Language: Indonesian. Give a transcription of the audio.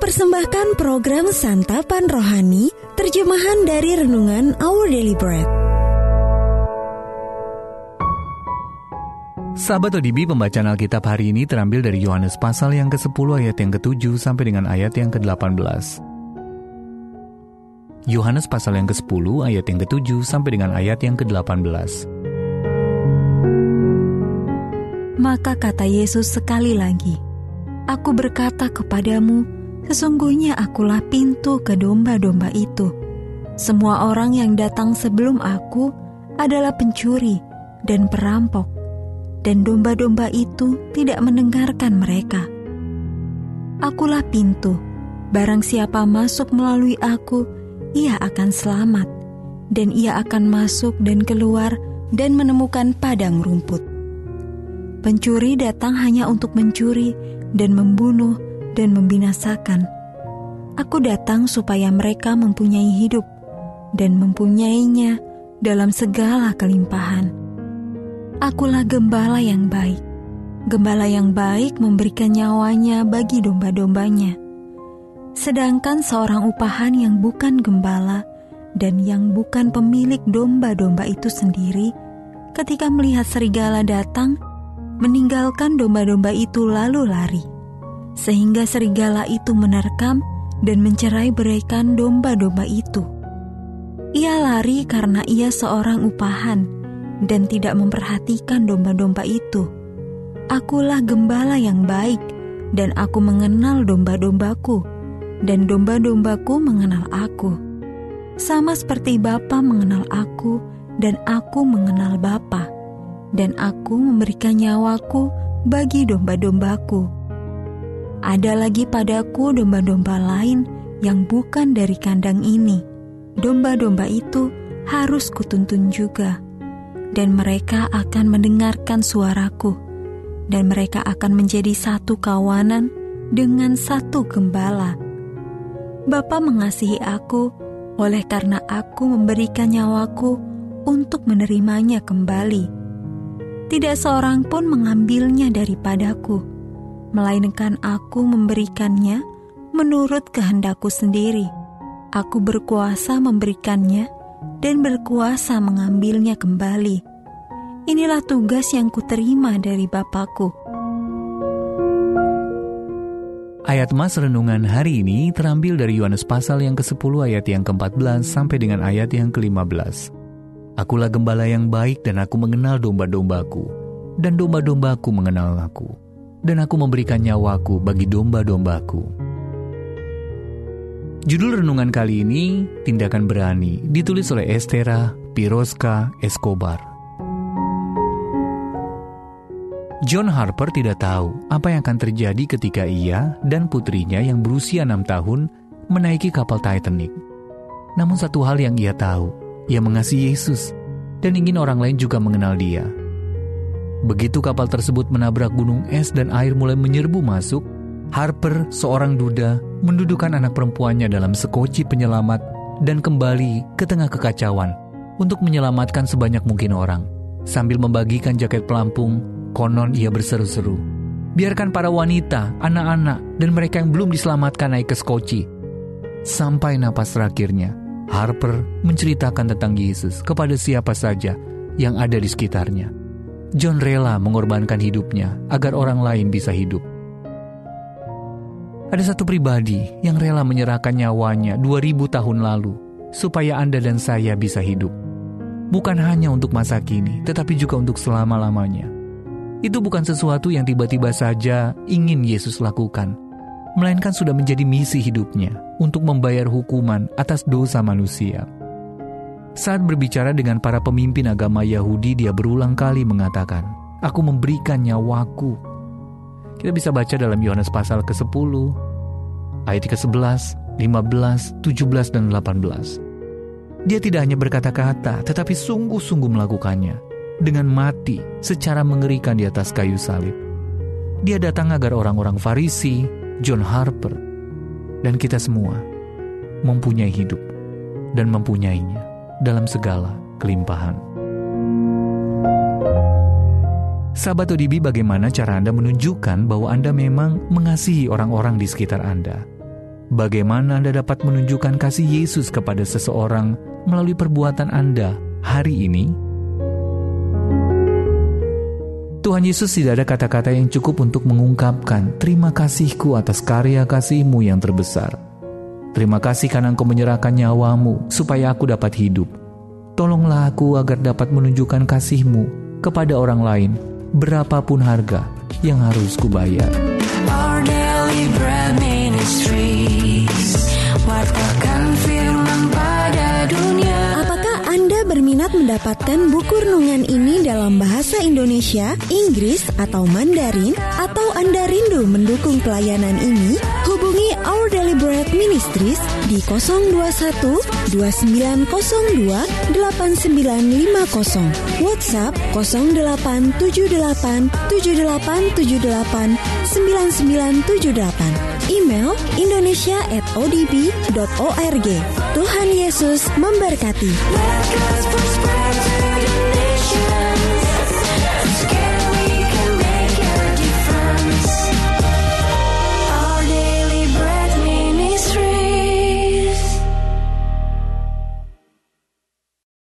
persembahkan program Santapan Rohani, terjemahan dari Renungan Our Daily Bread. Sahabat ODB, pembacaan Alkitab hari ini terambil dari Yohanes pasal yang ke-10 ayat yang ke-7 sampai dengan ayat yang ke-18. Yohanes pasal yang ke-10 ayat yang ke-7 sampai dengan ayat yang ke-18. Maka kata Yesus sekali lagi, Aku berkata kepadamu, Sesungguhnya akulah pintu ke domba-domba itu. Semua orang yang datang sebelum aku adalah pencuri dan perampok, dan domba-domba itu tidak mendengarkan mereka. Akulah pintu, barang siapa masuk melalui aku, ia akan selamat, dan ia akan masuk dan keluar dan menemukan padang rumput. Pencuri datang hanya untuk mencuri dan membunuh dan membinasakan. Aku datang supaya mereka mempunyai hidup dan mempunyainya dalam segala kelimpahan. Akulah gembala yang baik. Gembala yang baik memberikan nyawanya bagi domba-dombanya. Sedangkan seorang upahan yang bukan gembala dan yang bukan pemilik domba-domba itu sendiri, ketika melihat serigala datang, meninggalkan domba-domba itu lalu lari sehingga serigala itu menerkam dan mencerai beraikan domba-domba itu. Ia lari karena ia seorang upahan dan tidak memperhatikan domba-domba itu. Akulah gembala yang baik, dan aku mengenal domba-dombaku, dan domba-dombaku mengenal aku. Sama seperti Bapa mengenal aku, dan aku mengenal Bapa, dan aku memberikan nyawaku bagi domba-dombaku. Ada lagi padaku domba-domba lain yang bukan dari kandang ini. Domba-domba itu harus kutuntun juga, dan mereka akan mendengarkan suaraku, dan mereka akan menjadi satu kawanan dengan satu gembala. Bapa mengasihi aku, oleh karena aku memberikan nyawaku untuk menerimanya kembali. Tidak seorang pun mengambilnya daripadaku melainkan aku memberikannya menurut kehendakku sendiri. Aku berkuasa memberikannya dan berkuasa mengambilnya kembali. Inilah tugas yang kuterima dari Bapakku. Ayat Mas Renungan hari ini terambil dari Yohanes pasal yang ke-10 ayat yang ke-14 sampai dengan ayat yang ke-15. Akulah gembala yang baik dan aku mengenal domba-dombaku, dan domba-dombaku mengenal aku dan aku memberikan nyawaku bagi domba-dombaku. Judul renungan kali ini, Tindakan Berani, ditulis oleh Estera Piroska Escobar. John Harper tidak tahu apa yang akan terjadi ketika ia dan putrinya yang berusia enam tahun menaiki kapal Titanic. Namun satu hal yang ia tahu, ia mengasihi Yesus dan ingin orang lain juga mengenal dia. Begitu kapal tersebut menabrak gunung es dan air mulai menyerbu masuk, Harper, seorang duda, mendudukan anak perempuannya dalam sekoci penyelamat dan kembali ke tengah kekacauan untuk menyelamatkan sebanyak mungkin orang. Sambil membagikan jaket pelampung, konon ia berseru-seru. Biarkan para wanita, anak-anak, dan mereka yang belum diselamatkan naik ke skoci. Sampai napas terakhirnya, Harper menceritakan tentang Yesus kepada siapa saja yang ada di sekitarnya. John rela mengorbankan hidupnya agar orang lain bisa hidup. Ada satu pribadi yang rela menyerahkan nyawanya 2000 tahun lalu supaya Anda dan saya bisa hidup. Bukan hanya untuk masa kini, tetapi juga untuk selama-lamanya. Itu bukan sesuatu yang tiba-tiba saja ingin Yesus lakukan, melainkan sudah menjadi misi hidupnya untuk membayar hukuman atas dosa manusia. Saat berbicara dengan para pemimpin agama Yahudi, dia berulang kali mengatakan, Aku memberikan nyawaku. Kita bisa baca dalam Yohanes pasal ke-10, ayat ke-11, 15, 17, dan 18. Dia tidak hanya berkata-kata, tetapi sungguh-sungguh melakukannya dengan mati secara mengerikan di atas kayu salib. Dia datang agar orang-orang Farisi, John Harper, dan kita semua mempunyai hidup dan mempunyainya dalam segala kelimpahan. Sahabat ODB, bagaimana cara Anda menunjukkan bahwa Anda memang mengasihi orang-orang di sekitar Anda? Bagaimana Anda dapat menunjukkan kasih Yesus kepada seseorang melalui perbuatan Anda hari ini? Tuhan Yesus tidak ada kata-kata yang cukup untuk mengungkapkan terima kasihku atas karya kasihmu yang terbesar. Terima kasih karena engkau menyerahkan nyawamu supaya aku dapat hidup. Tolonglah aku agar dapat menunjukkan kasihmu kepada orang lain berapapun harga yang harus kubayar. Our daily bread ministries, berminat mendapatkan buku renungan ini dalam bahasa Indonesia, Inggris, atau Mandarin, atau Anda rindu mendukung pelayanan ini, Our Deliberate Ministries di 021 2902 8950, WhatsApp 0878 7878 9978, email indonesia at odb.org. Tuhan Yesus memberkati.